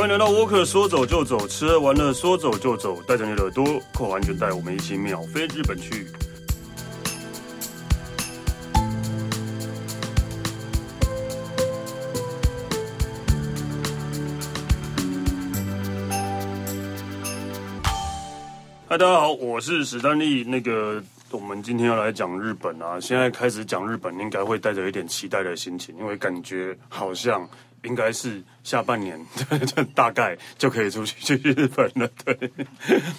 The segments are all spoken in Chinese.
欢迎来到沃克，说走就走，吃了玩乐说走就走，带着你的耳朵扣安全带，我们一起秒飞日本去。嗨，大家好，我是史丹利。那个，我们今天要来讲日本啊。现在开始讲日本，应该会带着一点期待的心情，因为感觉好像应该是。下半年，大概就可以出去去日本了。对，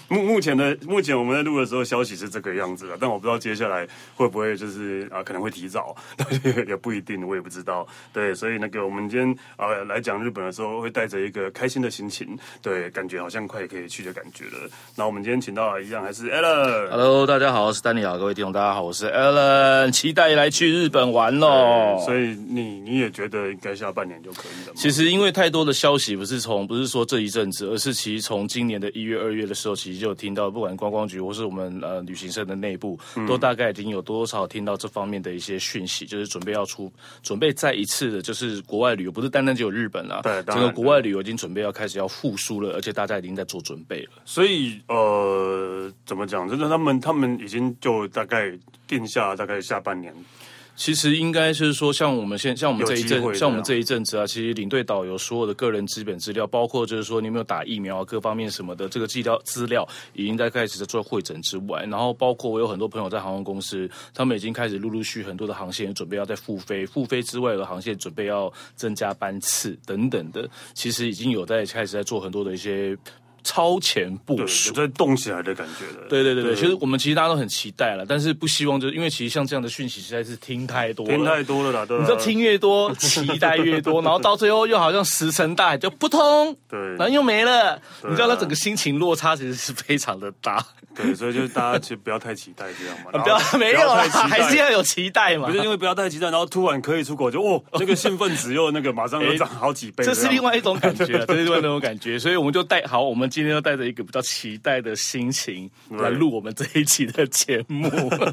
目目前的目前我们在录的时候，消息是这个样子的，但我不知道接下来会不会就是啊，可能会提早，也不一定，我也不知道。对，所以那个我们今天啊来讲日本的时候，会带着一个开心的心情，对，感觉好像快可以去的感觉了。那我们今天请到的一样还是 Alan。Hello，大家好，我是丹尼尔，各位听众大家好，我是 Alan，期待来去日本玩喽。所以你你也觉得应该下半年就可以？其实因为。太多的消息不是从不是说这一阵子，而是其实从今年的一月、二月的时候，其实就有听到，不管观光局或是我们呃旅行社的内部，都大概已经有多多少少听到这方面的一些讯息，就是准备要出，准备再一次的，就是国外旅游，不是单单只有日本啦，对，整个国外旅游已经准备要开始要复苏了，而且大家已经在做准备了。所以呃，怎么讲？就是他们他们已经就大概定下大概下半年。其实应该是说，像我们现像我们这一阵，像我们这一阵子啊，其实领队导游所有的个人基本资料，包括就是说你有没有打疫苗啊，各方面什么的，这个资料资料已经在开始在做会诊之外，然后包括我有很多朋友在航空公司，他们已经开始陆陆续续很多的航线准备要在复飞，复飞之外的航线准备要增加班次等等的，其实已经有在开始在做很多的一些。超前部署，在动起来的感觉的。对对对对，其实我们其实大家都很期待了，但是不希望就是因为其实像这样的讯息实在是听太多了，听太多了啦。对啊，你知道听越多，期待越多，然后到最后又好像石沉大海就扑通，对，然后又没了。啊、你知道，他整个心情落差其实是非常的大。对，所以就是大家其实不要太期待这样嘛。不要，没有啦，还是要有期待嘛。不是因为不要太期待，然后突然可以出国就哦，那个兴奋值又那个马上又涨好几倍。这是另外一种感觉，这是另外一种感觉。所以我们就带好，我们今天要带着一个。比较期待的心情来录我们这一期的节目，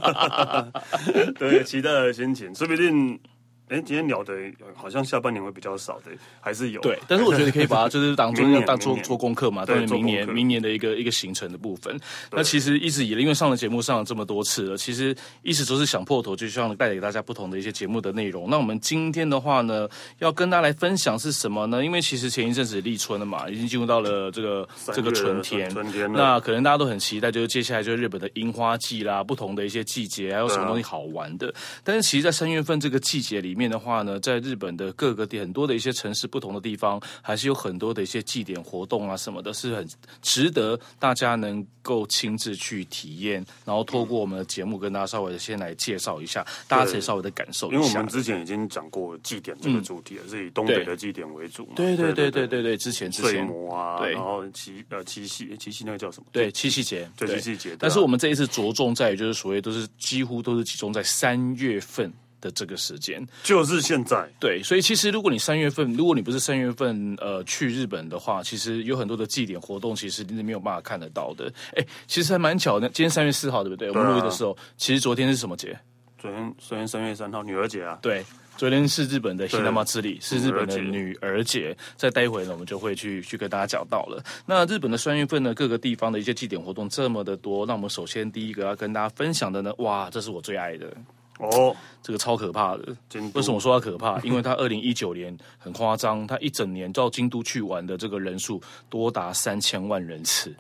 对，期待的心情，说不定。哎，今天聊的好像下半年会比较少的，还是有。对，但是我觉得你可以把它 就是当做要当做做功课嘛，对，明年明年的一个一个行程的部分。那其实一直以来，因为上了节目上了这么多次了，其实一直都是想破头，就希望带给大家不同的一些节目的内容。那我们今天的话呢，要跟大家来分享是什么呢？因为其实前一阵子立春了嘛，已经进入到了这个这个春天，春天。那可能大家都很期待，就是接下来就是日本的樱花季啦，不同的一些季节，还有什么东西好玩的。但是其实，在三月份这个季节里面的话呢，在日本的各个地，很多的一些城市，不同的地方，还是有很多的一些祭典活动啊，什么的，是很值得大家能够亲自去体验。然后透过我们的节目，跟大家稍微的先来介绍一下，大家可以稍微的感受一下。因为我们之前已经讲过祭典这个主题了，嗯、是以东北的祭典为主嘛。对对对对对对，之前之前。岁末啊，对，然后七呃七夕七夕那个叫什么？对，七夕节，对七夕节。但是我们这一次着重在于，就是所谓都是几乎都是集中在三月份。的这个时间就是现在，对，所以其实如果你三月份，如果你不是三月份呃去日本的话，其实有很多的祭典活动，其实你是没有办法看得到的。哎，其实还蛮巧的，今天三月四号，对不对？对啊、我们录音的时候，其实昨天是什么节？昨天昨天三月三号，女儿节啊。对，昨天是日本的ひな祭り，是日本的女儿节。再待会呢，我们就会去去跟大家讲到了。那日本的三月份呢，各个地方的一些祭典活动这么的多，那我们首先第一个要跟大家分享的呢，哇，这是我最爱的。 哦，这个超可怕的！为什么我说它可怕？因为它二零一九年很夸张，它一整年到京都去玩的这个人数多达三千万人次。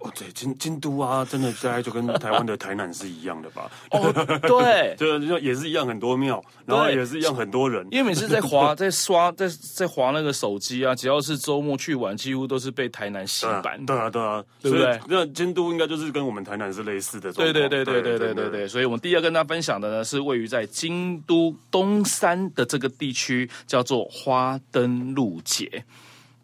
哦，对，京京都啊，真的大概就跟台湾的台南是一样的吧？哦，对，就就也是一样很多庙，然后也是一样很多人。因为每次在滑、在刷、在在滑那个手机啊，只要是周末去玩，几乎都是被台南洗版。对啊，对啊，对不对？那京都应该就是跟我们台南是类似的。对对对对对对对对。所以我们第一个跟大家分享的呢，是位于在京都东山的这个地区，叫做花灯路节。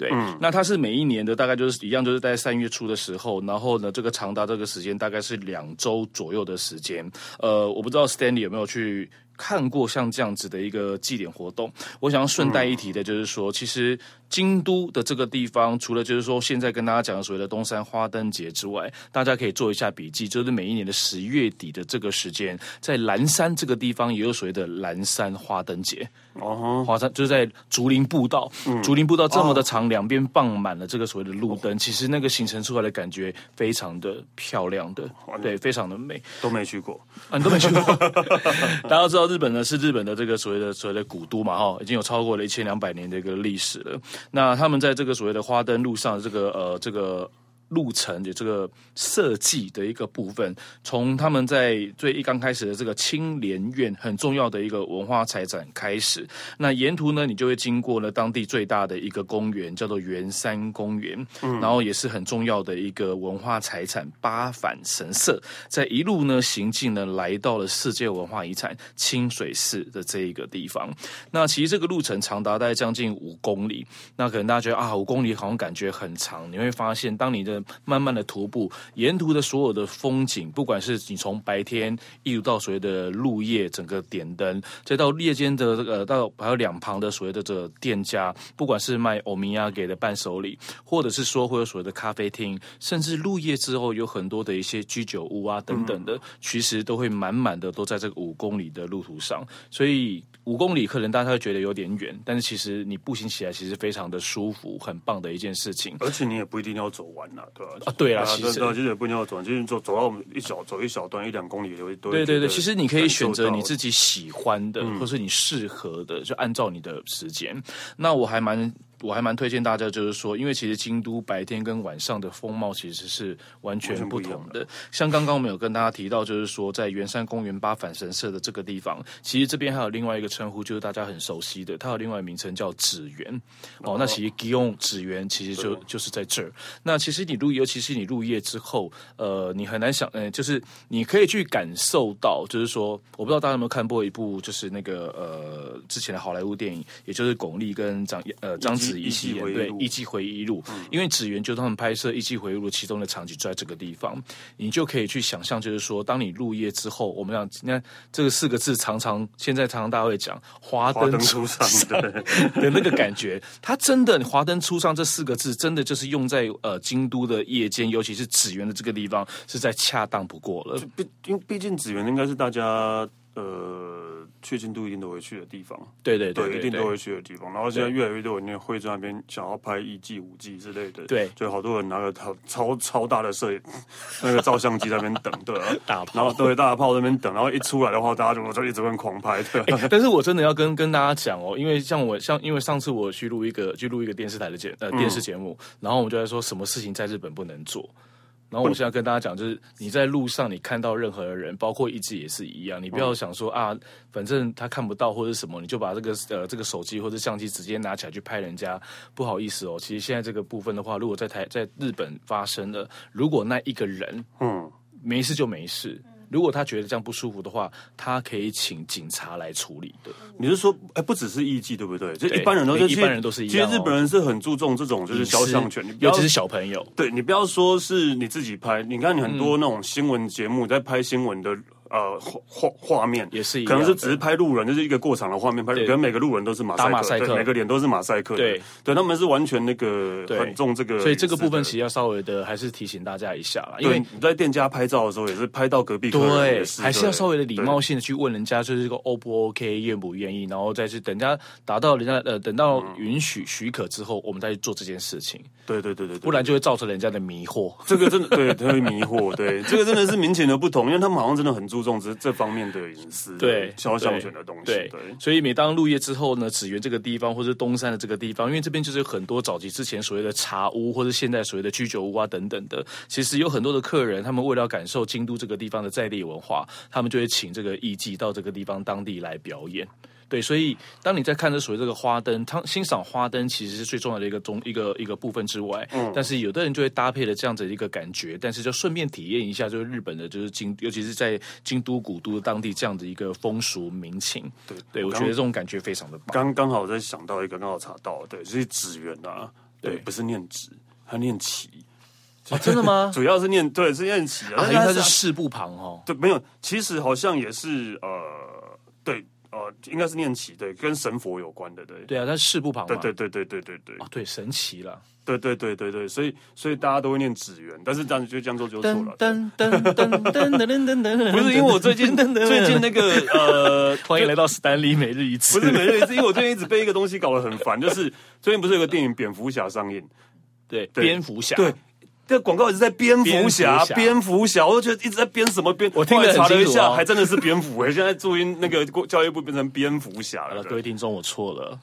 对，嗯、那它是每一年的，大概就是一样，就是在三月初的时候，然后呢，这个长达这个时间大概是两周左右的时间。呃，我不知道 Stanley 有没有去看过像这样子的一个祭典活动。我想要顺带一提的，就是说，其实京都的这个地方，除了就是说现在跟大家讲的所谓的东山花灯节之外，大家可以做一下笔记，就是每一年的十月底的这个时间，在岚山这个地方也有所谓的岚山花灯节。哦，华山就是在竹林步道，嗯、竹林步道这么的长，两边放满了这个所谓的路灯，哦、其实那个形成出来的感觉非常的漂亮的，对，非常的美。都没去过，啊，你都没去过。大家都知道日本呢是日本的这个所谓的所谓的古都嘛，哈，已经有超过了一千两百年的一个历史了。那他们在这个所谓的花灯路上这个呃这个。路程的这个设计的一个部分，从他们在最一刚开始的这个青莲院很重要的一个文化财产开始，那沿途呢，你就会经过了当地最大的一个公园，叫做圆山公园，嗯，然后也是很重要的一个文化财产八反神社，在一路呢行进呢，来到了世界文化遗产清水寺的这一个地方。那其实这个路程长达大概将近五公里，那可能大家觉得啊，五公里好像感觉很长，你会发现当你的慢慢的徒步，沿途的所有的风景，不管是你从白天一路到所谓的入夜，整个点灯，再到夜间的这个到还有两旁的所谓的这个店家，不管是卖欧米亚给的伴手礼，或者是说会有所谓的咖啡厅，甚至入夜之后有很多的一些居酒屋啊等等的，其实都会满满的都在这个五公里的路途上，所以。五公里可能大家会觉得有点远，但是其实你步行起来其实非常的舒服，很棒的一件事情。而且你也不一定要走完呐，对吧？啊，对啊，其实其实也不一定要走完，就是走走到我们一小走一小段一两公里都会。对对对，其实你可以选择你自己喜欢的，或是你适合的，就按照你的时间。那我还蛮。我还蛮推荐大家，就是说，因为其实京都白天跟晚上的风貌其实是完全不同的。像刚刚我们有跟大家提到，就是说在圆山公园八反神社的这个地方，其实这边还有另外一个称呼，就是大家很熟悉的，它有另外一个名称叫紫园。哦，那其实祇园祇园其实就就是在这儿。那其实你入，尤其是你入夜之后，呃，你很难想，呃，就是你可以去感受到，就是说，我不知道大家有没有看过一部，就是那个呃之前的好莱坞电影，也就是巩俐跟张呃张子。一季回对一季回忆录，因为紫园就他们拍摄一季回忆录其中的场景就在这个地方，你就可以去想象，就是说，当你入夜之后，我们讲，你看这个四个字，常常现在常常大家会讲华灯初上的那个感觉，它真的华灯初上这四个字，真的就是用在呃京都的夜间，尤其是紫园的这个地方，是在恰当不过了。毕因为毕竟紫园应该是大家呃。去京都一定都会去的地方，对对对，对，一定都会去的地方。然后现在越来越多人会在那边想要拍一季、五季之类的，对，就好多人拿个超超超大的摄影那个照相机在那边等，对啊，大炮，然后对大炮在那边等，然后一出来的话，大家就就一直会狂拍，对。但是我真的要跟跟大家讲哦，因为像我像因为上次我去录一个去录一个电视台的节呃电视节目，然后我们就在说什么事情在日本不能做。然后我现在跟大家讲，就是你在路上你看到任何的人，包括一只也是一样，你不要想说啊，反正他看不到或者什么，你就把这个呃这个手机或者相机直接拿起来去拍人家，不好意思哦。其实现在这个部分的话，如果在台在日本发生了，如果那一个人嗯没事就没事。如果他觉得这样不舒服的话，他可以请警察来处理的。你是说，哎，不只是艺妓，对不对？就一般人都是一般人都是一样。其实日本人是很注重这种就是肖像权，尤其是小朋友。对，你不要说是你自己拍，你看你很多那种新闻节目在拍新闻的。呃，画画画面也是一样，可能是只是拍路人，就是一个过场的画面拍，可能每个路人都是马赛克，每个脸都是马赛克，对，对，他们是完全那个很重这个，所以这个部分其实要稍微的还是提醒大家一下啦，因为你在店家拍照的时候也是拍到隔壁，对，还是要稍微的礼貌性的去问人家，就是这个 O 不 OK，愿不愿意，然后再去等人家达到人家呃等到允许许可之后，我们再去做这件事情，对对对对，不然就会造成人家的迷惑，这个真的对，他会迷惑，对，这个真的是明显的不同，因为他们好像真的很注重这这方面。面对隐私，对肖像权的东西，对，对所以每当入夜之后呢，紫园这个地方，或是东山的这个地方，因为这边就是有很多早期之前所谓的茶屋，或者现在所谓的居酒屋啊等等的，其实有很多的客人，他们为了感受京都这个地方的在地文化，他们就会请这个艺妓到这个地方当地来表演。对，所以当你在看着所谓这个花灯，他欣赏花灯其实是最重要的一个中一个一个部分之外，嗯，但是有的人就会搭配了这样子的一个感觉，但是就顺便体验一下，就是日本的，就是京，尤其是在京都古都当地这样的一个风俗民情。对，对我觉得这种感觉非常的棒。刚刚好在想到一个，刚好查到，对，就是纸鸢啊，对，对不是念纸，他念旗。哦，真的吗？主要是念对，是念崎啊，因为它是四部旁哦。对，没有，其实好像也是呃。对，呃，应该是念奇对，跟神佛有关的对。对啊，但是事不旁。对对对对对对对。啊、对神奇了。对对对对对，所以所以大家都会念紫园，但是这样子就这样做就错了。噔噔噔噔噔噔噔噔。不是因为我最近最近那个 呃，欢迎来到史丹利每日一次。不是每日一次，因为我最近一直被一个东西搞得很烦，就是最近不是有个电影《蝙蝠侠》上映。对蝙蝠侠，对这个广告一直在蝙蝠侠，蝙蝠侠，我都觉得一直在编什么编。我听了查了一下，还真的是蝙蝠。哎，现在注音那个教育部变成蝙蝠侠了。各位听众，我错了，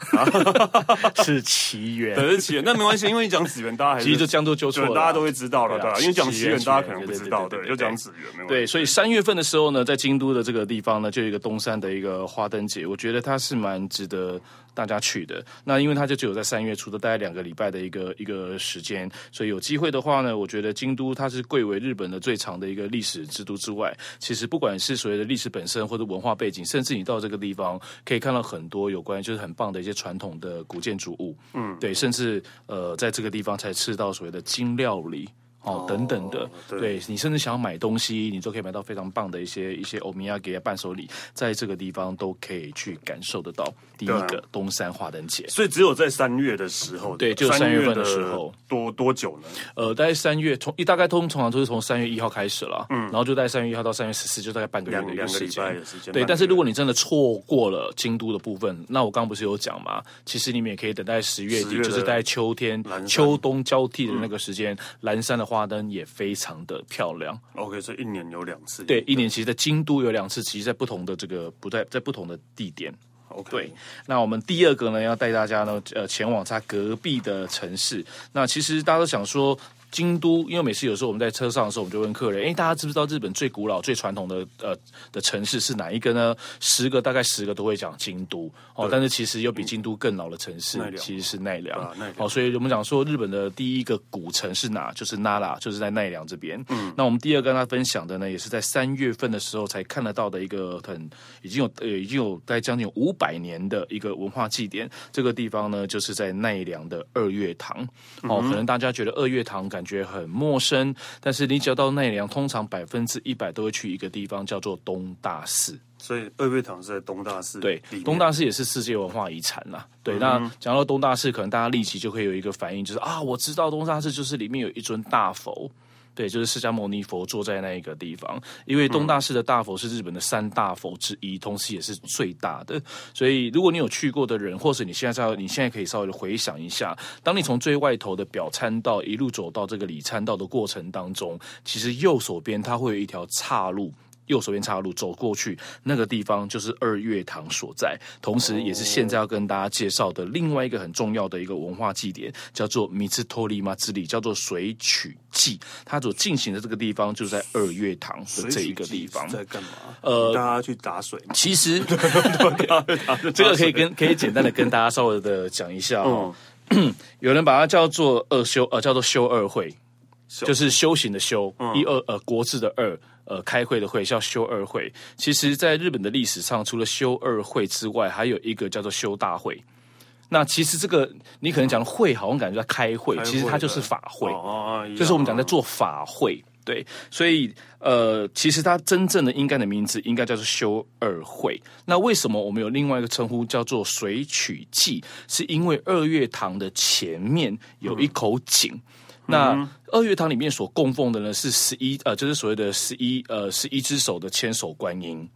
是奇缘，对，是奇缘。那没关系，因为你讲紫源，大家还是其实就将就就错了，大家都会知道了，对吧？因为讲奇缘，大家可能不知道，对，就讲紫元，没有。对，所以三月份的时候呢，在京都的这个地方呢，就有一个东山的一个花灯节，我觉得它是蛮值得。大家去的那，因为它就只有在三月初的大概两个礼拜的一个一个时间，所以有机会的话呢，我觉得京都它是贵为日本的最长的一个历史之都之外，其实不管是所谓的历史本身或者文化背景，甚至你到这个地方可以看到很多有关就是很棒的一些传统的古建筑物，嗯，对，甚至呃在这个地方才吃到所谓的京料理。哦，等等的，对，对你甚至想要买东西，你都可以买到非常棒的一些一些欧米亚给伴手礼，在这个地方都可以去感受得到。第一个东山花灯节，所以只有在三月的时候，对，就三月份的时候，多多久呢？呃，大概三月从一大概通通常都是从三月一号开始了，嗯，然后就在三月一号到三月十四，就大概半个月的一个时间。对，但是如果你真的错过了京都的部分，那我刚刚不是有讲吗？其实你们也可以等待十月底，就是在秋天秋冬交替的那个时间，蓝山的花灯也非常的漂亮。OK，所以一年有两次。对，一年其实，在京都有两次，其实，在不同的这个不在在不同的地点。OK，对。那我们第二个呢，要带大家呢，呃，前往它隔壁的城市。那其实大家都想说。京都，因为每次有时候我们在车上的时候，我们就问客人：“哎，大家知不知道日本最古老、最传统的呃的城市是哪一个呢？”十个大概十个都会讲京都哦，但是其实有比京都更老的城市，其实是奈良。哦，所以我们讲说日本的第一个古城是哪？就是奈良，就是在奈良这边。嗯，那我们第二个跟他分享的呢，也是在三月份的时候才看得到的一个很已经有呃已经有大概将近五百年的一个文化祭典。这个地方呢，就是在奈良的二月堂。哦，可能大家觉得二月堂。感觉很陌生，但是你只要到奈良，通常百分之一百都会去一个地方，叫做东大寺。所以二月堂是在东大寺。对，东大寺也是世界文化遗产呐。对，嗯、那讲到东大寺，可能大家立即就会有一个反应，就是啊，我知道东大寺就是里面有一尊大佛。对，就是释迦牟尼佛坐在那一个地方，因为东大寺的大佛是日本的三大佛之一，同时也是最大的。所以，如果你有去过的人，或者你现在在，你现在可以稍微的回想一下，当你从最外头的表参道一路走到这个里参道的过程当中，其实右手边它会有一条岔路。右手边岔路走过去，那个地方就是二月堂所在，同时也是现在要跟大家介绍的另外一个很重要的一个文化祭典，叫做米兹托利马之礼，叫做水曲祭。它所进行的这个地方就是在二月堂的这一个地方。在干嘛？呃，大家去打水。其实 这个可以跟可以简单的跟大家稍微的讲一下哦。嗯、有人把它叫做二修呃，叫做修二会，就是修行的修，嗯、一二呃国字的二。呃，开会的会叫修二会。其实，在日本的历史上，除了修二会之外，还有一个叫做修大会。那其实这个你可能讲的会，好像感觉在开会，其实它就是法会，就是我们讲在做法会。对，所以呃，其实它真正的应该的名字应该叫做修二会。那为什么我们有另外一个称呼叫做水曲祭？是因为二月堂的前面有一口井。那二月堂里面所供奉的呢，是十一呃，就是所谓的十一呃十一只手的千手观音，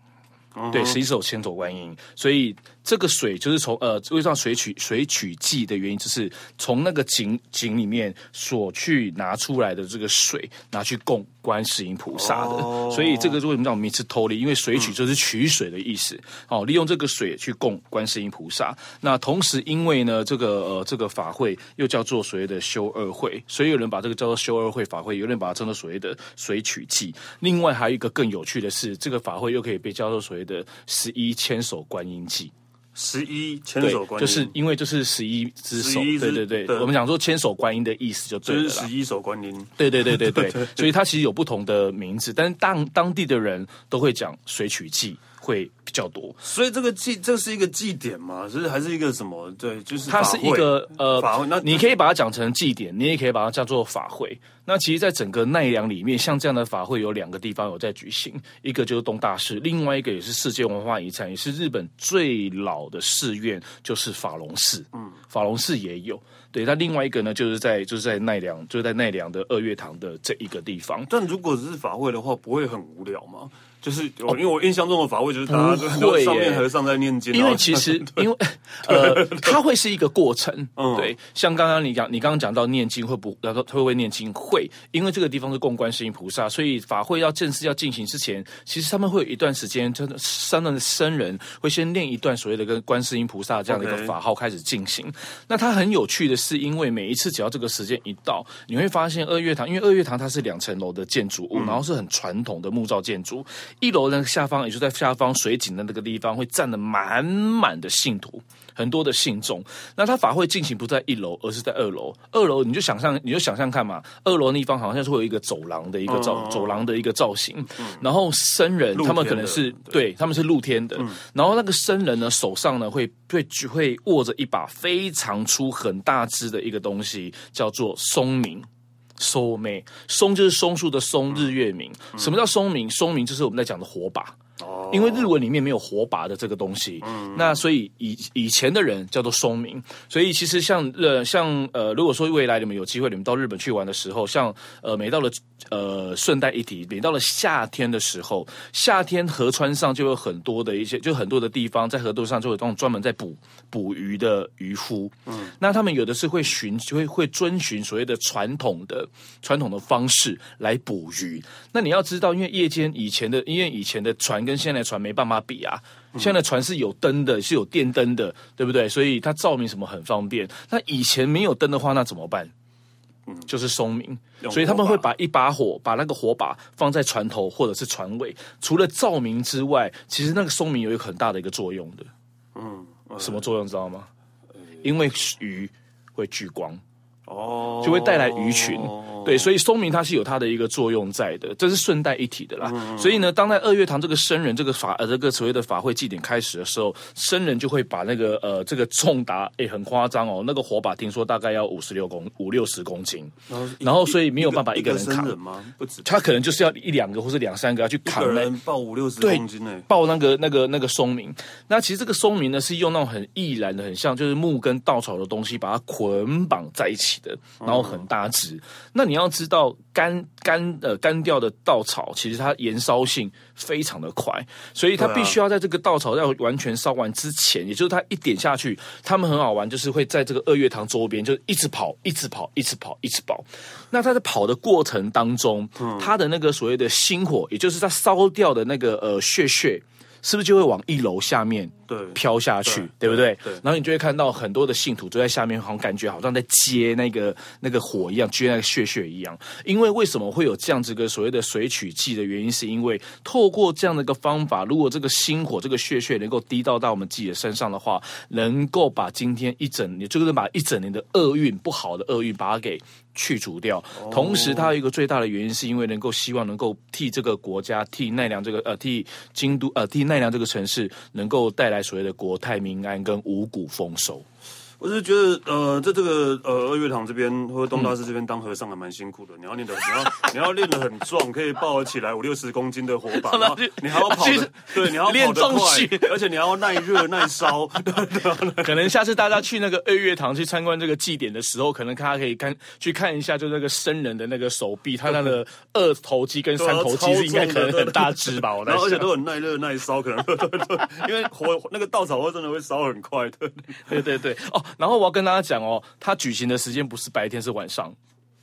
对，十一只手千手观音，所以。这个水就是从呃，为什么水取水取祭的原因，就是从那个井井里面所去拿出来的这个水，拿去供观世音菩萨的。Oh. 所以这个为什么叫名词偷利？因为水取就是取水的意思。哦，利用这个水去供观世音菩萨。那同时，因为呢，这个呃这个法会又叫做所谓的修二会，所以有人把这个叫做修二会法会，有人把它称作所谓的水取祭。另外还有一个更有趣的是，这个法会又可以被叫做所谓的十一千手观音祭。十一千手观音，就是因为就是十一只手，对对对，我们讲说千手观音的意思就对了，就是十一手观音，对对对对对，所以它其实有不同的名字，但是当当地的人都会讲水曲祭。会比较多。所以这个祭，这是一个祭典吗？是还是一个什么？对，就是它是一个呃法会。那你可以把它讲成祭典，你也可以把它叫做法会。那其实，在整个奈良里面，像这样的法会有两个地方有在举行，一个就是东大寺，另外一个也是世界文化遗产，也是日本最老的寺院，就是法隆寺。嗯，法隆寺也有。对，那另外一个呢，就是在就是在奈良，就是在奈良的二月堂的这一个地方。但如果只是法会的话，不会很无聊吗？就是因为我印象中的法会就是大家会上面和尚在念经，因为其实因为呃，它会是一个过程，嗯、对，像刚刚你讲，你刚刚讲到念经会不，然后会不会念经会，因为这个地方是供观世音菩萨，所以法会要正式要进行之前，其实他们会有一段时间，真的三的僧人会先念一段所谓的跟观世音菩萨这样的一个法号开始进行。那它很有趣的是，因为每一次只要这个时间一到，你会发现二月堂，因为二月堂它是两层楼的建筑物，嗯、然后是很传统的木造建筑。一楼那个，下方也就在下方水井的那个地方，会站的满满的信徒，很多的信众。那他法会进行不在一楼，而是在二楼。二楼你就想象，你就想象看嘛，二楼那方好像是会有一个走廊的一个造、嗯、走廊的一个造型。嗯、然后僧人他们可能是对，他们是露天的。嗯、然后那个僧人呢，手上呢会会会握着一把非常粗很大只的一个东西，叫做松明。松明，松就是松树的松，日月明。什么叫松明？松明就是我们在讲的火把。哦，因为日文里面没有火把的这个东西，嗯，那所以以以前的人叫做松明。所以其实像呃像呃，如果说未来你们有机会，你们到日本去玩的时候，像呃，每到了呃，顺带一提，每到了夏天的时候，夏天河川上就有很多的一些，就很多的地方在河道上就有这种专门在捕捕鱼的渔夫，嗯，那他们有的是会循会会遵循所谓的传统的传统的方式来捕鱼。那你要知道，因为夜间以前的，因为以前的船跟现在的船没办法比啊，现在的船是有灯的，是有电灯的，对不对？所以它照明什么很方便。那以前没有灯的话，那怎么办？嗯，就是松明，所以他们会把一把火，把那个火把放在船头或者是船尾，除了照明之外，其实那个松明有一个很大的一个作用的。嗯，什么作用知道吗？因为鱼会聚光，哦，就会带来鱼群。对，所以松明它是有它的一个作用在的，这是顺带一体的啦。嗯、所以呢，当在二月堂这个僧人这个法呃这个所谓的法会祭典开始的时候，僧人就会把那个呃这个重达诶很夸张哦，那个火把听说大概要五十六公五六十公斤，然后，然后所以没有办法一个人扛吗？不止，他可能就是要一两个或是两三个要去扛，人抱五六十公斤呢，抱那个那个那个松明。那其实这个松明呢是用那种很易燃的，很像就是木跟稻草的东西把它捆绑在一起的，然后很大只。嗯、那你要知道。干干呃干掉的稻草，其实它燃烧性非常的快，所以它必须要在这个稻草要完全烧完之前，也就是它一点下去，他们很好玩，就是会在这个二月堂周边就一直跑，一直跑，一直跑，一直跑。那它在跑的过程当中，它的那个所谓的星火，也就是它烧掉的那个呃屑屑，是不是就会往一楼下面？对，飘下去，对，对不对？对，然后你就会看到很多的信徒都在下面，好像感觉好像在接那个 那个火一样，接那个血血一样。因为为什么会有这样子个所谓的水取祭的原因，是因为透过这样的一个方法，如果这个心火、这个血血能够滴到到我们自己的身上的话，能够把今天一整年，就是把一整年的厄运、不好的厄运，把它给去除掉。同时，它有一个最大的原因，是因为能够希望能够替这个国家、替奈良这个呃、替京都呃、替奈良这个城市，能够带来。所谓的国泰民安跟五谷丰收。我是觉得，呃，在这个呃二月堂这边或者东大寺这边当和尚还蛮辛苦的。你要练的，你要你要练的很壮，可以抱得起来五六十公斤的火把，然后你还要跑的，对，你要练得快，而且你要耐热耐烧。可能下次大家去那个二月堂去参观这个祭典的时候，可能大家可以看去看一下，就那个僧人的那个手臂，他那个 二头肌跟三头肌是应该可能很大只吧？我在想，而且都很耐热耐烧，可能因为火那个稻草会真的会烧很快的。对对对，哦。然后我要跟大家讲哦，它举行的时间不是白天，是晚上。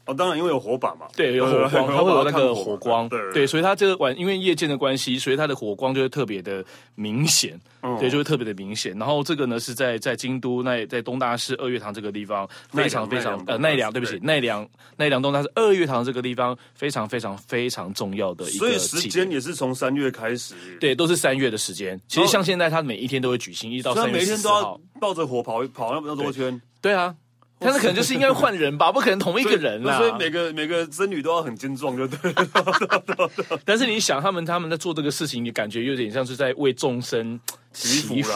哦，当然因为有火把嘛，对，有火光，它会有那个火光，对，对，所以它这个晚，因为夜间的关系，所以它的火光就会特别的明显，对，就会特别的明显。然后这个呢是在在京都那在东大寺二月堂这个地方非常非常呃奈良，对不起，奈良奈良东大寺二月堂这个地方非常非常非常重要的一个，所以时间也是从三月开始，对，都是三月的时间。其实像现在，它每一天都会举行，一到三月十四号，抱着火跑跑那么多圈，对啊。但是可能就是应该换人吧，不可能同一个人啦。所以每个每个僧侣都要很精壮，就对。但是你想，他们他们在做这个事情，你感觉有点像是在为众生。祈福、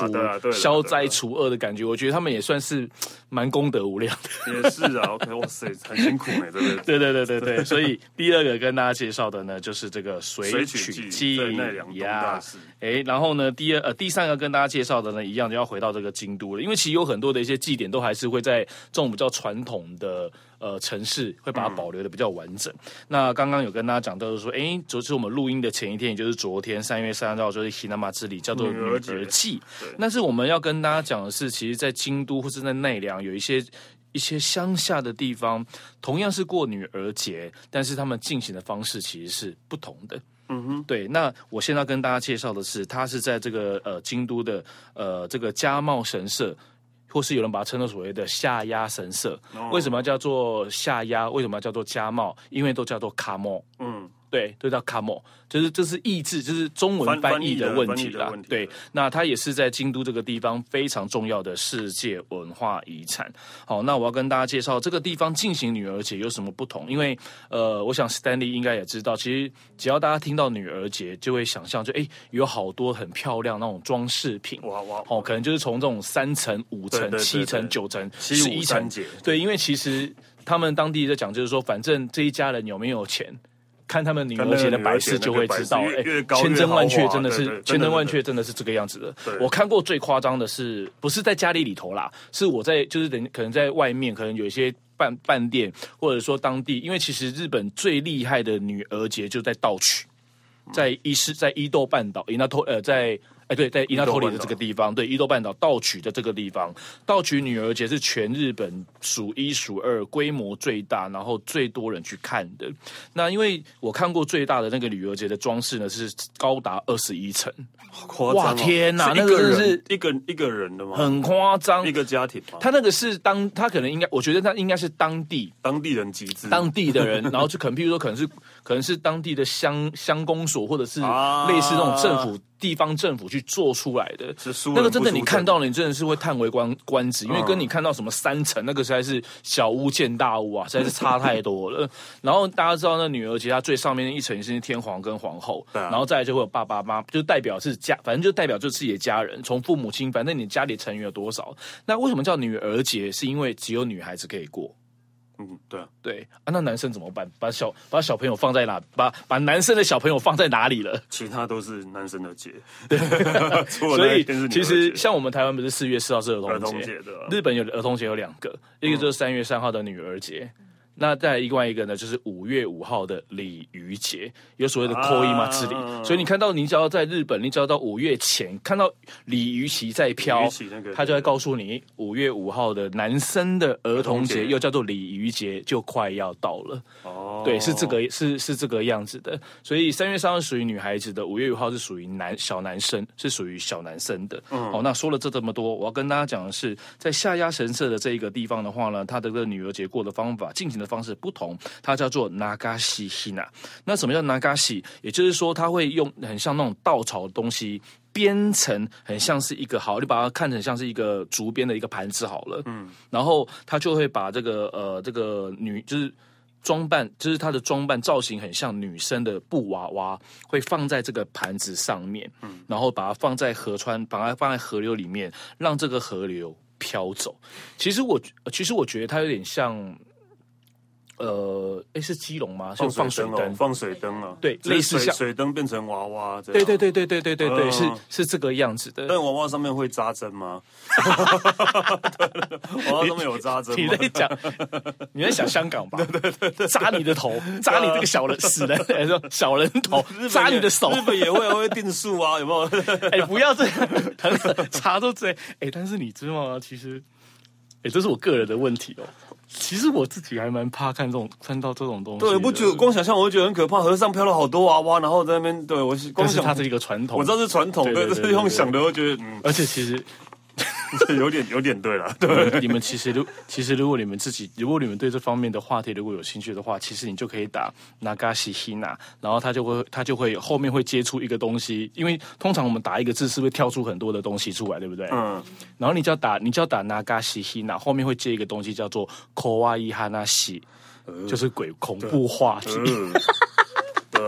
消灾除恶的感觉，我觉得他们也算是蛮功德无量的。也是啊，OK，哇塞，很辛苦哎，对不 对？对对对对对。所以第二个跟大家介绍的呢，就是这个水曲祭呀。哎，然后呢，第二呃第三个跟大家介绍的呢，一样就要回到这个京都了，因为其实有很多的一些祭典都还是会在这种比较传统的。呃，城市会把它保留的比较完整。嗯、那刚刚有跟大家讲到，就是说，哎，就是我们录音的前一天，也就是昨天三月三号，就是 Hinama 之旅，叫做女儿祭。但是我们要跟大家讲的是，其实，在京都或是在奈良，有一些一些乡下的地方，同样是过女儿节，但是他们进行的方式其实是不同的。嗯哼，对。那我现在要跟大家介绍的是，它是在这个呃京都的呃这个家茂神社。或是有人把它称作所谓的下压神社，为什么叫做下压？为什么叫做家帽？因为都叫做卡莫。嗯。对，都叫卡莫，就是这是意志，就是中文翻译的问题啦。对，那它也是在京都这个地方非常重要的世界文化遗产。好，那我要跟大家介绍这个地方进行女儿节有什么不同？因为呃，我想 Stanley 应该也知道，其实只要大家听到女儿节，就会想象就哎，有好多很漂亮那种装饰品。哇哇！哦，可能就是从这种三层、五层、七层、九层、十一层节。对，因为其实他们当地在讲，就是说，反正这一家人有没有钱。看他们女儿节的摆饰就会知道，哎，千真万确，真的是千真万确，真的是这个样子的。我看过最夸张的是，不是在家里里头啦，是我在就是等可能在外面，可能有一些饭饭店，或者说当地，因为其实日本最厉害的女儿节就在道取，在伊势，在伊豆半岛，伊那托呃在。哎，对，在伊那托里的这个地方，对伊豆半岛盗取的这个地方，盗取女儿节是全日本数一数二规模最大，然后最多人去看的。那因为我看过最大的那个女儿节的装饰呢，是高达二十一层！哇天哪，那个是一个一个人的吗？很夸张，一个家庭吗？他那个是当他可能应该，我觉得他应该是当地当地人集资，当地的人，然后就可能，譬如说，可能是可能是当地的乡乡公所，或者是类似那种政府。啊地方政府去做出来的，那个真的你看到了，你真的是会叹为观观止，因为跟你看到什么三层那个实在是小巫见大巫啊，实在是差太多了。然后大家知道，那女儿节它最上面的一层是天皇跟皇后，然后再来就会有爸爸妈妈，就代表是家，反正就代表就是自己的家人，从父母亲，反正你家里成员有多少。那为什么叫女儿节？是因为只有女孩子可以过。嗯，对啊，对啊，那男生怎么办？把小把小朋友放在哪？把把男生的小朋友放在哪里了？其他都是男生的节，对，所以其实像我们台湾不是四月四号是儿童节，儿童节的，日本有儿童节有两个，一个就是三月三号的女儿节。那再另外一个呢，就是五月五号的鲤鱼节，有所谓的 Koima 之礼。啊、所以你看到，你只要在日本，你只要到五月前看到鲤鱼旗在飘，那个、他就会告诉你，五月五号的男生的儿童节，又叫做鲤鱼节，就快要到了。哦，对，是这个，是是这个样子的。所以三月三号属于女孩子的，五月五号是属于男小男生，是属于小男生的。嗯，好，那说了这这么多，我要跟大家讲的是，在下压神社的这一个地方的话呢，他的这个女儿节过的方法进行的方式不同，它叫做 Nagashi Hina。那什么叫 Nagashi？也就是说，它会用很像那种稻草的东西编成，很像是一个好，你把它看成像是一个竹编的一个盘子好了。嗯，然后他就会把这个呃这个女就是装扮，就是她的装扮造型很像女生的布娃娃，会放在这个盘子上面。嗯，然后把它放在河川，把它放在河流里面，让这个河流飘走。其实我其实我觉得它有点像。呃，哎，是基隆吗？像放水灯，放水灯啊，对，类似像水灯变成娃娃，对对对对对对对对，是是这个样子的。但娃娃上面会扎针吗？娃娃上面有扎针？你在讲，你在想香港吧？对对对，扎你的头，扎你这个小人死人，说小人头，扎你的手。日本也会会定数啊，有没有？哎，不要这样，查都这样。哎，但是你知道吗？其实，哎，这是我个人的问题哦。其实我自己还蛮怕看这种看到这种东西。对，不觉光想象我就觉得很可怕。河上飘了好多娃娃，然后在那边，对我光想它是一个传统，我知道是传统，对，对，对，对，对，对，对，是用想的，我觉得，嗯。而且其实 有点有点对了。对，你们其实如其实如果你们自己如果你们对这方面的话题如果有兴趣的话，其实你就可以打 Nagashi Hina，然后他就会他就会后面会接触一个东西，因为通常我们打一个字是会跳出很多的东西出来，对不对？嗯。然后你就要打你就要打 Nagashi Hina，后面会接一个东西叫做 Kawaii Hanashi，就是鬼恐怖话题。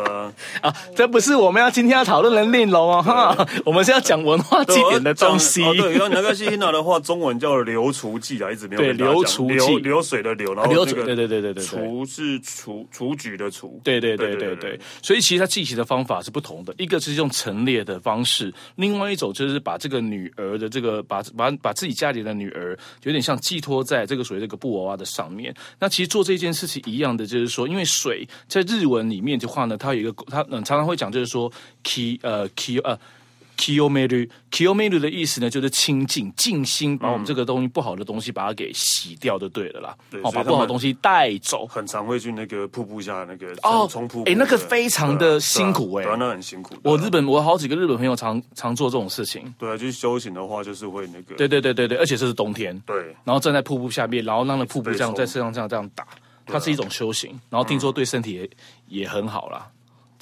啊，这不是我们要今天要讨论的内容哦，哈，我们是要讲文化祭典的东西。对，然后那个西希娜的话，中文叫流除祭啊，一直没有对流除祭，流水的流，然后流水，对对对对对，除是除除举的除，对对对对对。所以其实它祭旗的方法是不同的，一个是用陈列的方式，另外一种就是把这个女儿的这个把把把自己家里的女儿有点像寄托在这个属于这个布娃娃的上面。那其实做这件事情一样的，就是说，因为水在日文里面的话呢，它有一个他。嗯，常常会讲，就是说，ki 呃 ki 呃 kiyomeru kiyomeru 的意思呢，就是清净、静心，把我们这个东西不好的东西把它给洗掉就对了啦。对，把不好的东西带走。很常会去那个瀑布下那个哦冲瀑布，哎，那个非常的辛苦哎，那很辛苦。我日本我好几个日本朋友常常做这种事情。对啊，就是修行的话，就是会那个。对对对对对，而且这是冬天。对。然后站在瀑布下面，然后让那瀑布这样在身上这样这样打，它是一种修行。然后听说对身体也也很好啦。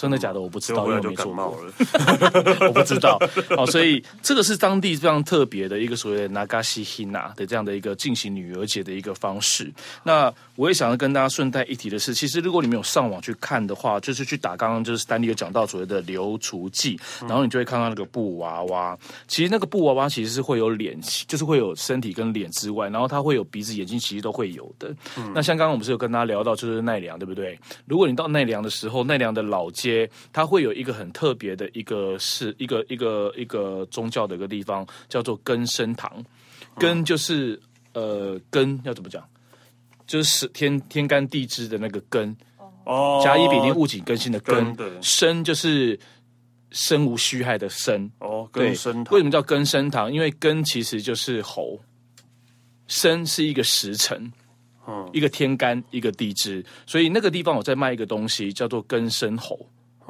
真的假的？我不知道，因为没做过。我不知道。好，所以这个是当地非常特别的一个所谓的 Nagashi Hina 的这样的一个进行女儿节的一个方式。那我也想要跟大家顺带一提的是，其实如果你们有上网去看的话，就是去打刚刚就是丹尼有讲到所谓的流除祭，然后你就会看到那个布娃娃。其实那个布娃娃其实是会有脸，就是会有身体跟脸之外，然后它会有鼻子、眼睛，其实都会有的。那像刚刚我们不是有跟大家聊到，就是奈良，对不对？如果你到奈良的时候，奈良的老街。它会有一个很特别的一个是一个一个一个宗教的一个地方，叫做根生堂。根就是呃根要怎么讲？就是天天干地支的那个根哦，甲乙丙丁戊己庚辛的根。生就是生无虚害的生哦。根生堂为什么叫根生堂？因为根其实就是猴，生是一个时辰。一个天干，一个地支，所以那个地方我在卖一个东西，叫做根生猴。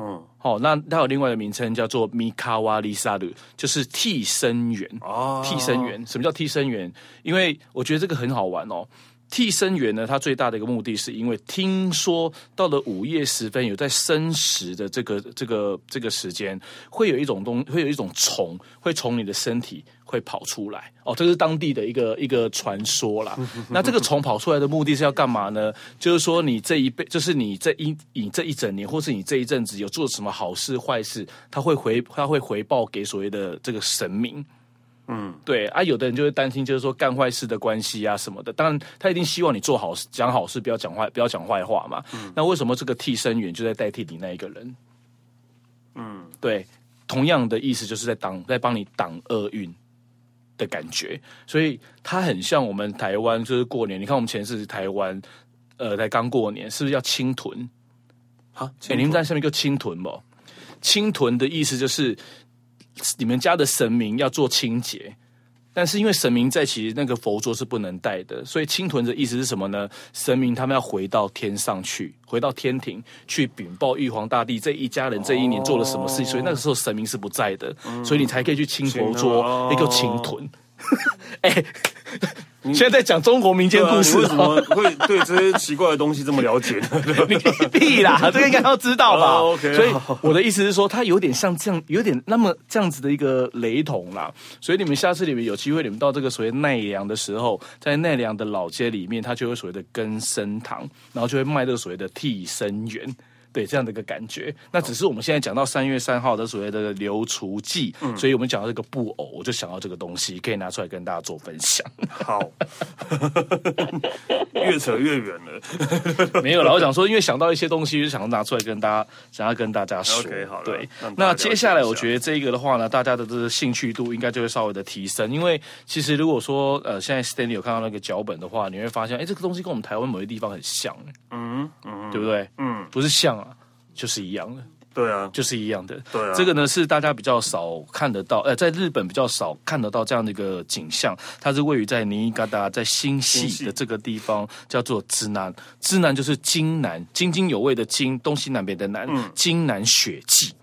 嗯，好、哦，那它有另外的名称叫做米卡瓦利萨鲁，就是替身员哦。替身员，什么叫替身员？因为我觉得这个很好玩哦。替身员呢，它最大的一个目的是因为听说到了午夜时分，有在生时的这个这个这个时间，会有一种东，会有一种虫会从你的身体会跑出来哦，这是当地的一个一个传说啦。那这个虫跑出来的目的是要干嘛呢？就是说你这一辈，就是你这一你这一整年，或是你这一阵子有做什么好事坏事，他会回他会回报给所谓的这个神明。嗯，对啊，有的人就会担心，就是说干坏事的关系啊什么的。当然，他一定希望你做好事，讲好事，不要讲坏，不要讲坏话嘛。嗯，那为什么这个替身员就在代替你那一个人？嗯，对，同样的意思就是在挡，在帮你挡厄运。的感觉，所以它很像我们台湾，就是过年。你看，我们前次台湾，呃，才刚过年，是不是要清屯？好，哎，你们在下面叫清屯不？清屯的意思就是你们家的神明要做清洁，但是因为神明在，其实那个佛桌是不能带的，所以清屯的意思是什么呢？神明他们要回到天上去，回到天庭去禀报玉皇大帝这一家人这一年做了什么事情，哦、所以那个时候神明是不在的，嗯、所以你才可以去清佛桌，那个清屯。哎。你 现在在讲中国民间故事，为什么会对这些奇怪的东西这么了解呢？你屁啦，这个应该要知道吧？OK，所以我的意思是说，它有点像这样，有点那么这样子的一个雷同啦。所以你们下次你们有机会，你们到这个所谓奈良的时候，在奈良的老街里面，它就有所谓的根生堂，然后就会卖这个所谓的替身园。对，这样的一个感觉，那只是我们现在讲到三月三号的所谓的流除祭，嗯、所以我们讲到这个布偶，我就想到这个东西，可以拿出来跟大家做分享。好，越扯越远了。没有了，我想说，因为想到一些东西，就想要拿出来跟大家，想要跟大家说。对，那接下来我觉得这个的话呢，大家的这个兴趣度应该就会稍微的提升，因为其实如果说呃，现在 Stanley 有看到那个脚本的话，你会发现，哎，这个东西跟我们台湾某些地方很像，嗯嗯，对不对？嗯，不是像。就是一样的，对啊，就是一样的，对啊。这个呢是大家比较少看得到，呃，在日本比较少看得到这样的一个景象。它是位于在尼加达，在新系的这个地方，叫做知南。知南就是津南，津津有味的津，东西南北的南，津南雪季。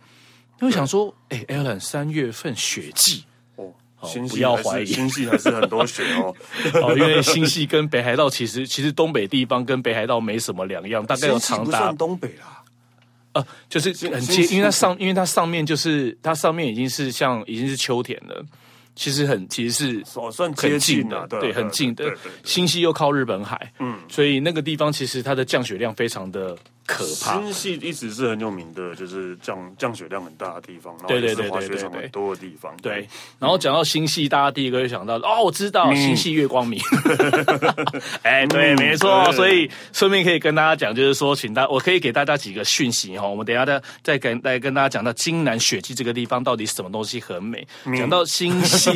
因为想说，哎，Alan，三月份雪季，哦，新不要怀疑，新系还是很多雪哦。哦，因为新系跟北海道其实其实东北地方跟北海道没什么两样，大概有长达东北啦。呃，就是很接，因为它上，因为它上面就是它上面已经是像已经是秋田了。其实很，其实是算很近的，对，很近的。新西又靠日本海，嗯，所以那个地方其实它的降雪量非常的。可怕！新系一直是很有名的，就是降降雪量很大的地方，对对对对，滑雪场很多的地方。对，然后讲到新系，大家第一个就想到哦，我知道新系月光明。哎，对，没错。所以顺便可以跟大家讲，就是说，请大我可以给大家几个讯息哈。我们等下再再跟来跟大家讲到金南雪季这个地方到底什么东西很美。讲到新系，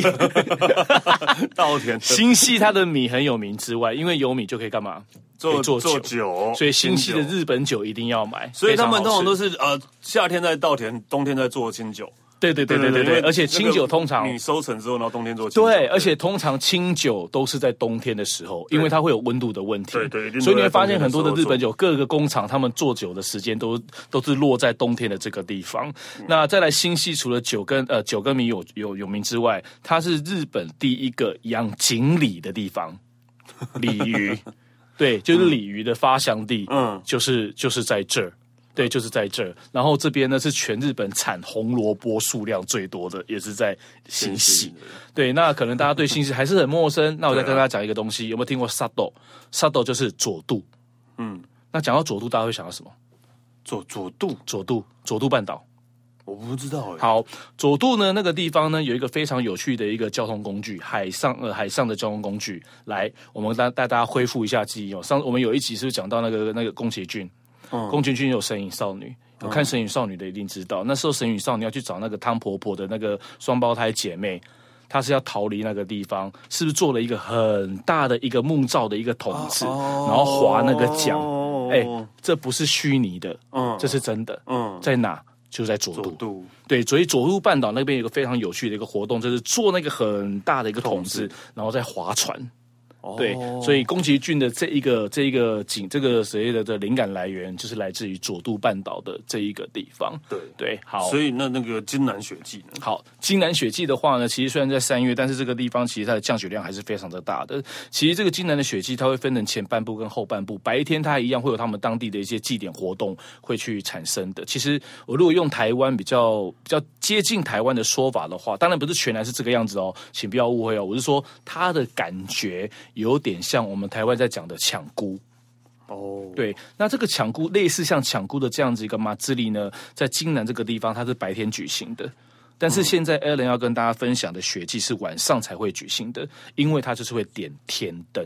稻田，新系它的米很有名之外，因为有米就可以干嘛？做做酒，所以新潟的日本酒一定要买。所以他们通常都是呃夏天在稻田，冬天在做清酒。对对对对对对，而且清酒通常你收成之后，然后冬天做清酒。对，而且通常清酒都是在冬天的时候，因为它会有温度的问题。对对，所以你会发现很多的日本酒，各个工厂他们做酒的时间都都是落在冬天的这个地方。那再来新潟，除了酒跟呃酒跟米有有有名之外，它是日本第一个养锦鲤的地方，鲤鱼。对，就是鲤鱼的发祥地，嗯，就是就是在这儿，对，就是在这儿。然后这边呢是全日本产红萝卜数量最多的，也是在新潟。对，那可能大家对新潟还是很陌生。那我再跟大家讲一个东西，有没有听过佐渡？佐渡就是佐渡。嗯，那讲到佐渡，大家会想到什么？佐佐渡，佐渡，佐渡半岛。我不知道哎。好，佐渡呢，那个地方呢，有一个非常有趣的一个交通工具，海上呃海上的交通工具。来，我们带带大家恢复一下记忆哦。上我们有一集是不是讲到那个那个宫崎骏？嗯，宫崎骏有神隐少女，有看神隐少女的一定知道，嗯、那时候神隐少女要去找那个汤婆婆的那个双胞胎姐妹，她是要逃离那个地方，是不是做了一个很大的一个木造的一个桶子，哦、然后划那个桨？哎、哦，这不是虚拟的，嗯，这是真的，嗯，在哪？就在佐渡，对，所以佐渡半岛那边有个非常有趣的一个活动，就是做那个很大的一个桶子，子。然后再划船。对，所以宫崎骏的这一个这一个景，这个所谓的的灵感来源，就是来自于佐渡半岛的这一个地方。对对，好。所以那那个金南雪季呢？好，金南雪季的话呢，其实虽然在三月，但是这个地方其实它的降雪量还是非常的大的。其实这个金南的雪季，它会分成前半部跟后半部。白天它一样会有他们当地的一些祭典活动会去产生的。其实我如果用台湾比较比较接近台湾的说法的话，当然不是全然是这个样子哦，请不要误会哦。我是说它的感觉。有点像我们台湾在讲的抢孤哦，oh. 对，那这个抢孤类似像抢孤的这样子一个马智力呢，在金南这个地方它是白天举行的，但是现在 Alan 要跟大家分享的雪祭是晚上才会举行的，因为它就是会点天灯。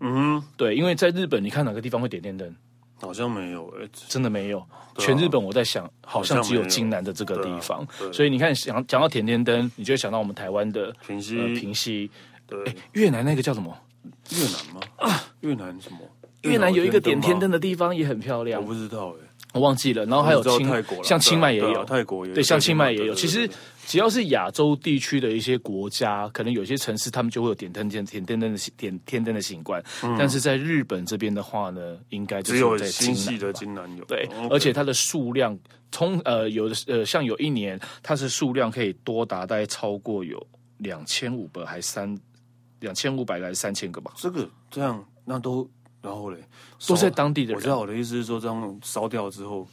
嗯、mm，hmm. 对，因为在日本，你看哪个地方会点天灯？好像没有诶，真的没有。全日本我在想，好像只有金南的这个地方。所以你看，想讲到点天灯，你就会想到我们台湾的平溪、平溪。对，越南那个叫什么？越南吗？啊，越南什么？越南有一个点天灯的地方也很漂亮。我不知道哎，我忘记了。然后还有清像清迈也有，泰国也有。对，像清迈也有。其实只要是亚洲地区的一些国家，可能有些城市他们就会有点灯、点点灯的点天灯的习惯。但是在日本这边的话呢，应该只有在新潟的金南有。对，而且它的数量，通呃有的呃像有一年，它是数量可以多达大概超过有两千五百还三。两千五百个还是三千个吧？这个这样，那都然后嘞，都在当地的人。我知道我的意思是说，这样烧掉之后，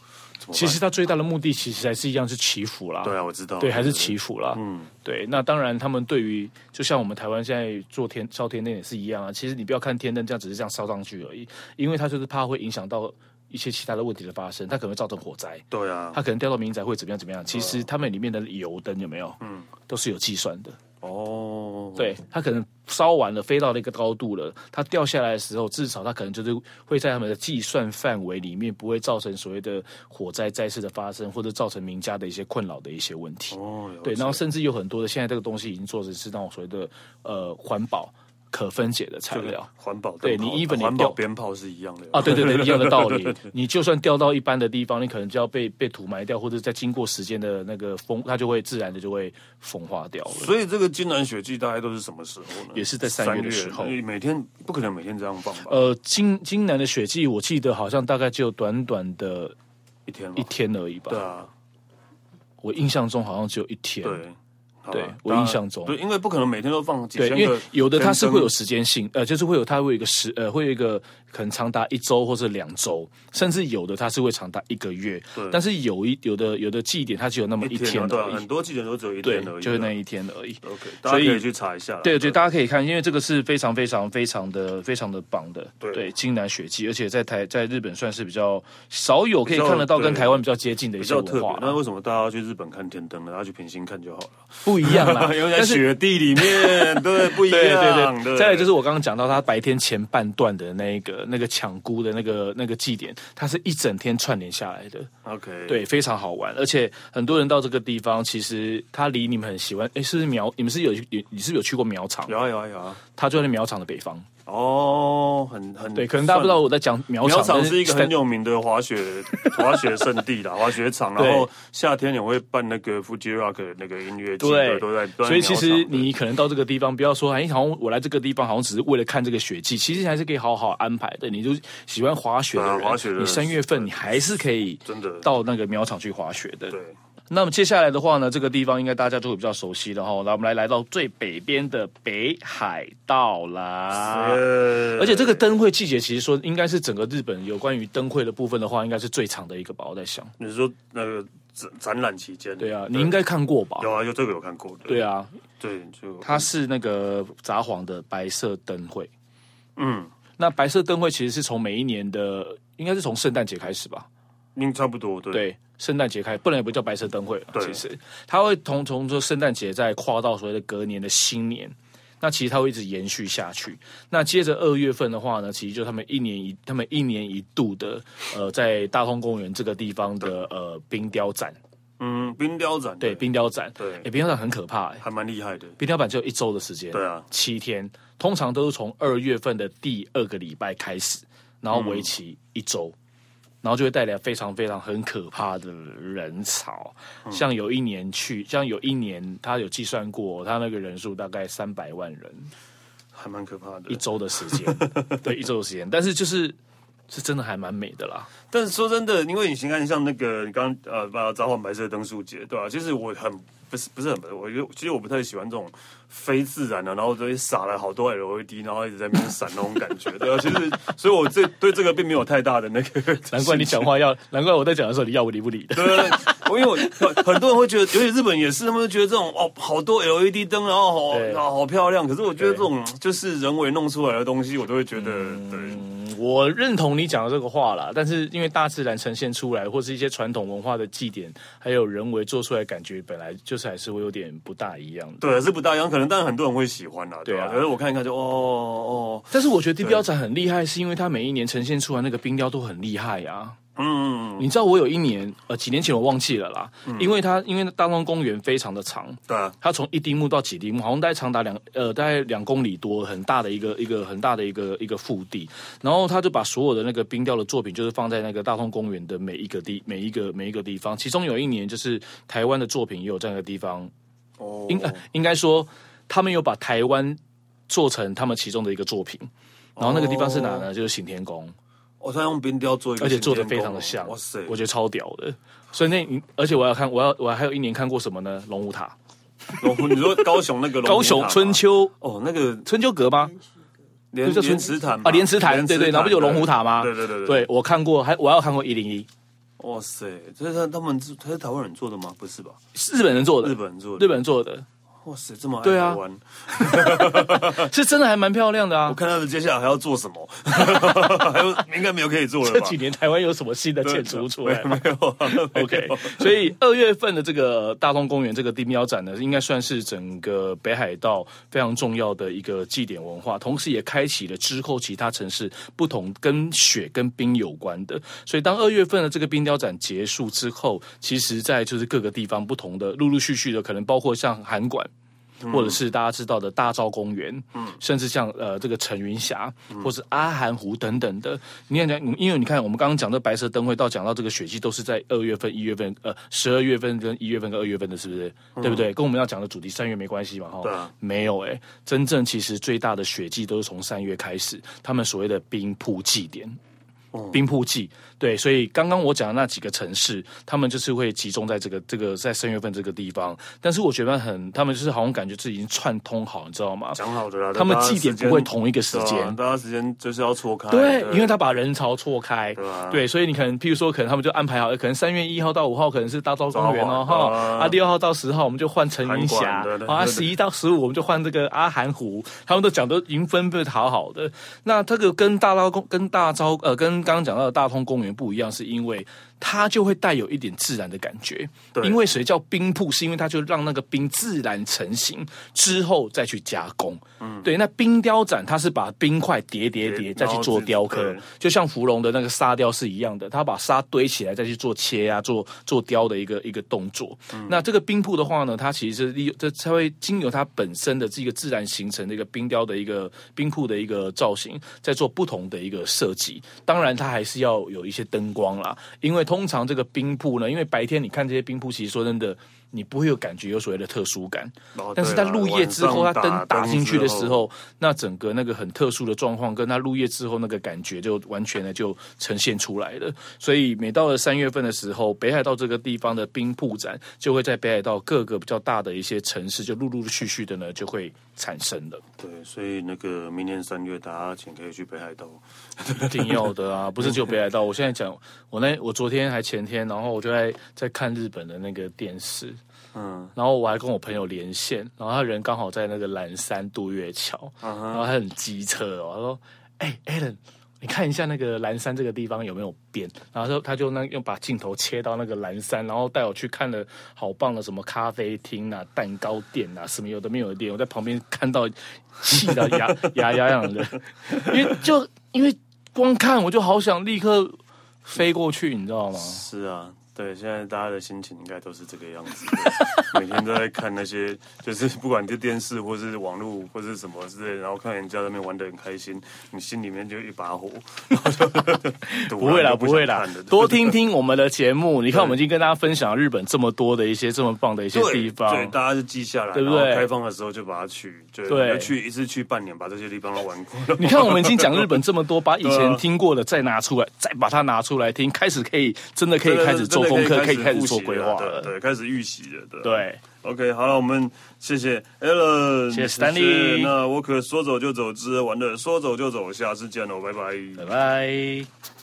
其实它最大的目的其实还是一样，是祈福啦。对啊，我知道，对，还是祈福啦。嗯，对。那当然，他们对于就像我们台湾现在做天烧天灯也是一样啊。其实你不要看天灯这样，只是这样烧上去而已，因为它就是怕会影响到一些其他的问题的发生，它可能会造成火灾。对啊，它可能掉到民宅会怎么样怎么样。其实他们里面的油灯有没有？嗯，都是有计算的。哦，对，它可能烧完了，飞到那个高度了，它掉下来的时候，至少它可能就是会在他们的计算范围里面，不会造成所谓的火灾再次的发生，或者造成民家的一些困扰的一些问题。哦，对，然后甚至有很多的现在这个东西已经做成是那种所谓的呃环保。可分解的材料，环保对你，even 环保鞭炮是一样的啊，对对对，一样的道理。你就算掉到一般的地方，你可能就要被被土埋掉，或者在经过时间的那个风，它就会自然的就会风化掉了。所以这个金南雪季大概都是什么时候呢？也是在三月的时候，每天不可能每天这样放吧？呃，金金南的雪季，我记得好像大概只有短短的一天一天而已吧？对啊，我印象中好像只有一天。对。对，我印象中，对，因为不可能每天都放几千个。对，因为有的它是会有时间性，呃，就是会有它会有一个时，呃，会有一个可能长达一周或者两周，甚至有的它是会长达一个月。对，但是有一有的有的祭典它只有那么一天而已，对，很多祭典都只有一天而已，就是那一天而已。OK，大家可以去查一下。对对，大家可以看，因为这个是非常非常非常的非常的棒的，对，金南雪祭，而且在台在日本算是比较少有可以看得到跟台湾比较接近的一些文化。那为什么大家要去日本看天灯呢？大家去平行看就好了。不一样啦，因为在雪地里面，对，不一样。对对对。再来就是我刚刚讲到，他白天前半段的那一个那个抢菇的那个那个祭典，它是一整天串联下来的。OK，对，非常好玩，而且很多人到这个地方，其实它离你们很喜欢。哎，是不是苗？你们是有有你是不是有去过苗场？有啊有啊有啊，它就在苗场的北方。哦，很很对，可能大家不知道我在讲苗场。苗场是一个很有名的滑雪 滑雪圣地啦，滑雪场。然后夏天也会办那个 Fuji Rock 那个音乐季，对，都在。所以其实你可能到这个地方，不要说哎，好像我来这个地方好像只是为了看这个雪季，其实还是可以好好安排的。你就喜欢滑雪的人，滑雪的人，你三月份你还是可以真的到那个苗场去滑雪的。对。那么接下来的话呢，这个地方应该大家都会比较熟悉的哈。来，我们来来到最北边的北海道啦。而且这个灯会季节，其实说应该是整个日本有关于灯会的部分的话，应该是最长的一个吧。我在想，你说那个展展览期间？对啊，你应该看过吧？有啊，有这个有看过的。对啊，对，就它是那个札幌的白色灯会。嗯，那白色灯会其实是从每一年的，应该是从圣诞节开始吧？应差不多，对。对圣诞节开，不能也不叫白色灯会了。其实，它会从从说圣诞节再跨到所谓的隔年的新年，那其实它会一直延续下去。那接着二月份的话呢，其实就他们一年一他们一年一度的呃，在大通公园这个地方的呃冰雕展。嗯，冰雕展对，对冰雕展对，哎、欸，冰雕展很可怕、欸，还蛮厉害的。冰雕展只有一周的时间，对啊，七天，通常都是从二月份的第二个礼拜开始，然后为期一周。嗯然后就会带来非常非常很可怕的人潮，嗯、像有一年去，像有一年他有计算过，他那个人数大概三百万人，还蛮可怕的。一周的时间，对，一周的时间，但是就是是真的还蛮美的啦。但是说真的，因为你先看像那个你刚刚呃把召唤白色灯树节，对吧、啊？其实我很不是不是很，我觉得其实我不太喜欢这种。非自然的，然后这里撒了好多 LED，然后一直在那边闪那种感觉，对啊，其实，所以我这对这个并没有太大的那个。难怪你讲话要，难怪我在讲的时候你要我理不理的。对，我因为我很多人会觉得，尤其日本也是，他们会觉得这种哦，好多 LED 灯，然后好对好漂亮。可是我觉得这种就是人为弄出来的东西，我都会觉得，嗯、对。我认同你讲的这个话啦，但是因为大自然呈现出来，或是一些传统文化的祭典，还有人为做出来，感觉本来就是还是会有点不大一样的。对，是不大一样。可能但是很多人会喜欢啦，对啊。可是我看一看就哦哦。但是我觉得地标展很厉害，是因为它每一年呈现出来那个冰雕都很厉害呀。嗯，嗯，你知道我有一年，呃，几年前我忘记了啦，嗯、因为它因为大通公园非常的长，对啊，它从一丁目到几丁目，好像大概长达两呃大概两公里多，很大的一个一个很大的一个一个腹地，然后他就把所有的那个冰雕的作品，就是放在那个大通公园的每一个地每一个每一个地方，其中有一年就是台湾的作品也有这样的地方，哦，应呃应该说他们有把台湾做成他们其中的一个作品，然后那个地方是哪呢？就是行天宫。我在用冰雕做一个，而且做的非常的像，哇塞！我觉得超屌的。所以那，而且我要看，我要我还有一年看过什么呢？龙虎塔。龙虎，你说高雄那个高雄春秋哦，那个春秋阁吗？莲莲池潭啊，莲池潭，对对，那不就龙虎塔吗？对对对对，对我看过，还我要看过一零一。哇塞，这是他他们是他是台湾人做的吗？不是吧？是日本人做的，日本人做的，日本人做的。哇塞，这么爱台湾，是真的还蛮漂亮的啊！我看他们接下来还要做什么，还有应该没有可以做了。这几年台湾有什么新的建筑出来？没有，OK。所以二月份的这个大东公园这个地标展呢，应该算是整个北海道非常重要的一个祭典文化，同时也开启了之后其他城市不同跟雪跟冰有关的。所以当二月份的这个冰雕展结束之后，其实在就是各个地方不同的陆陆续续的，可能包括像韩馆。或者是大家知道的大昭公园，嗯，甚至像呃这个陈云霞，或是阿寒湖等等的。你看，因为你看我们刚刚讲的白色灯会，到讲到这个雪季，都是在二月份、一月份，呃，十二月份跟一月份跟二月份的，是不是？嗯、对不对？跟我们要讲的主题三月没关系嘛？哈，对啊，没有哎、欸，真正其实最大的雪季都是从三月开始，他们所谓的冰瀑祭典。冰瀑季。对，所以刚刚我讲的那几个城市，他们就是会集中在这个这个在三月份这个地方。但是我觉得很，他们就是好像感觉自己已经串通好，你知道吗？讲好的啦，他们祭典不会同一个时间，大家时间就是要错开。对，因为他把人潮错开。对，所以你可能，譬如说，可能他们就安排好，可能三月一号到五号可能是大昭公园哦，哈啊，六号到十号我们就换陈云霞，啊，十一到十五我们就换这个阿寒湖，他们都讲的已经分配好好的。那这个跟大昭公跟大昭呃跟刚刚讲到的大通公园不一样，是因为。它就会带有一点自然的感觉，对因为谁叫冰瀑，是因为它就让那个冰自然成型之后再去加工。嗯，对。那冰雕展它是把冰块叠叠叠再去做雕刻，就像芙蓉的那个沙雕是一样的，它把沙堆起来再去做切啊，做做雕的一个一个动作。嗯那这个冰瀑的话呢，它其实是利用这才会经由它本身的这个自然形成的一个冰雕的一个冰瀑的一个造型，在做不同的一个设计。当然，它还是要有一些灯光啦。因为通常这个冰铺呢，因为白天你看这些冰铺，其实说真的。你不会有感觉有所谓的特殊感，但是在入夜之后，它灯打进去的时候，那整个那个很特殊的状况，跟它入夜之后那个感觉就完全的就呈现出来了。所以每到了三月份的时候，北海道这个地方的冰铺展就会在北海道各个比较大的一些城市，就陆陆续续的呢就会产生了。对，所以那个明年三月大家请可以去北海道，一定要的啊！不是只有北海道，我现在讲，我那我昨天还前天，然后我就在在看日本的那个电视。嗯，然后我还跟我朋友连线，然后他人刚好在那个蓝山渡月桥，然后他很机车哦，他说：“哎、欸、，Alan，你看一下那个蓝山这个地方有没有变？”然后他就那又把镜头切到那个蓝山，然后带我去看了好棒的什么咖啡厅啊、蛋糕店啊，什么有的没有的店，我在旁边看到气的牙牙痒痒的，因为就因为光看我就好想立刻飞过去，你知道吗？是啊。对，现在大家的心情应该都是这个样子，每天都在看那些，就是不管是电视或是网络或是什么之类，然后看人家在那边玩的很开心，你心里面就一把火。不会啦，不会啦，多听听我们的节目。你看，我们已经跟大家分享日本这么多的一些这么棒的一些地方，对，对大家就记下来，对不对？开放的时候就把它去，对，对去一次去半年，把这些地方都玩过。你看，我们已经讲日本这么多，把以前听过的再拿出来，再把它拿出来听，开始可以真的可以开始做。功课可以开始做规划了，对，开始预习了，对。对，OK，好了，我们谢谢 Alan，谢谢 Stanley，那我可说走就走之玩的说走就走，下次见喽，拜拜，拜拜。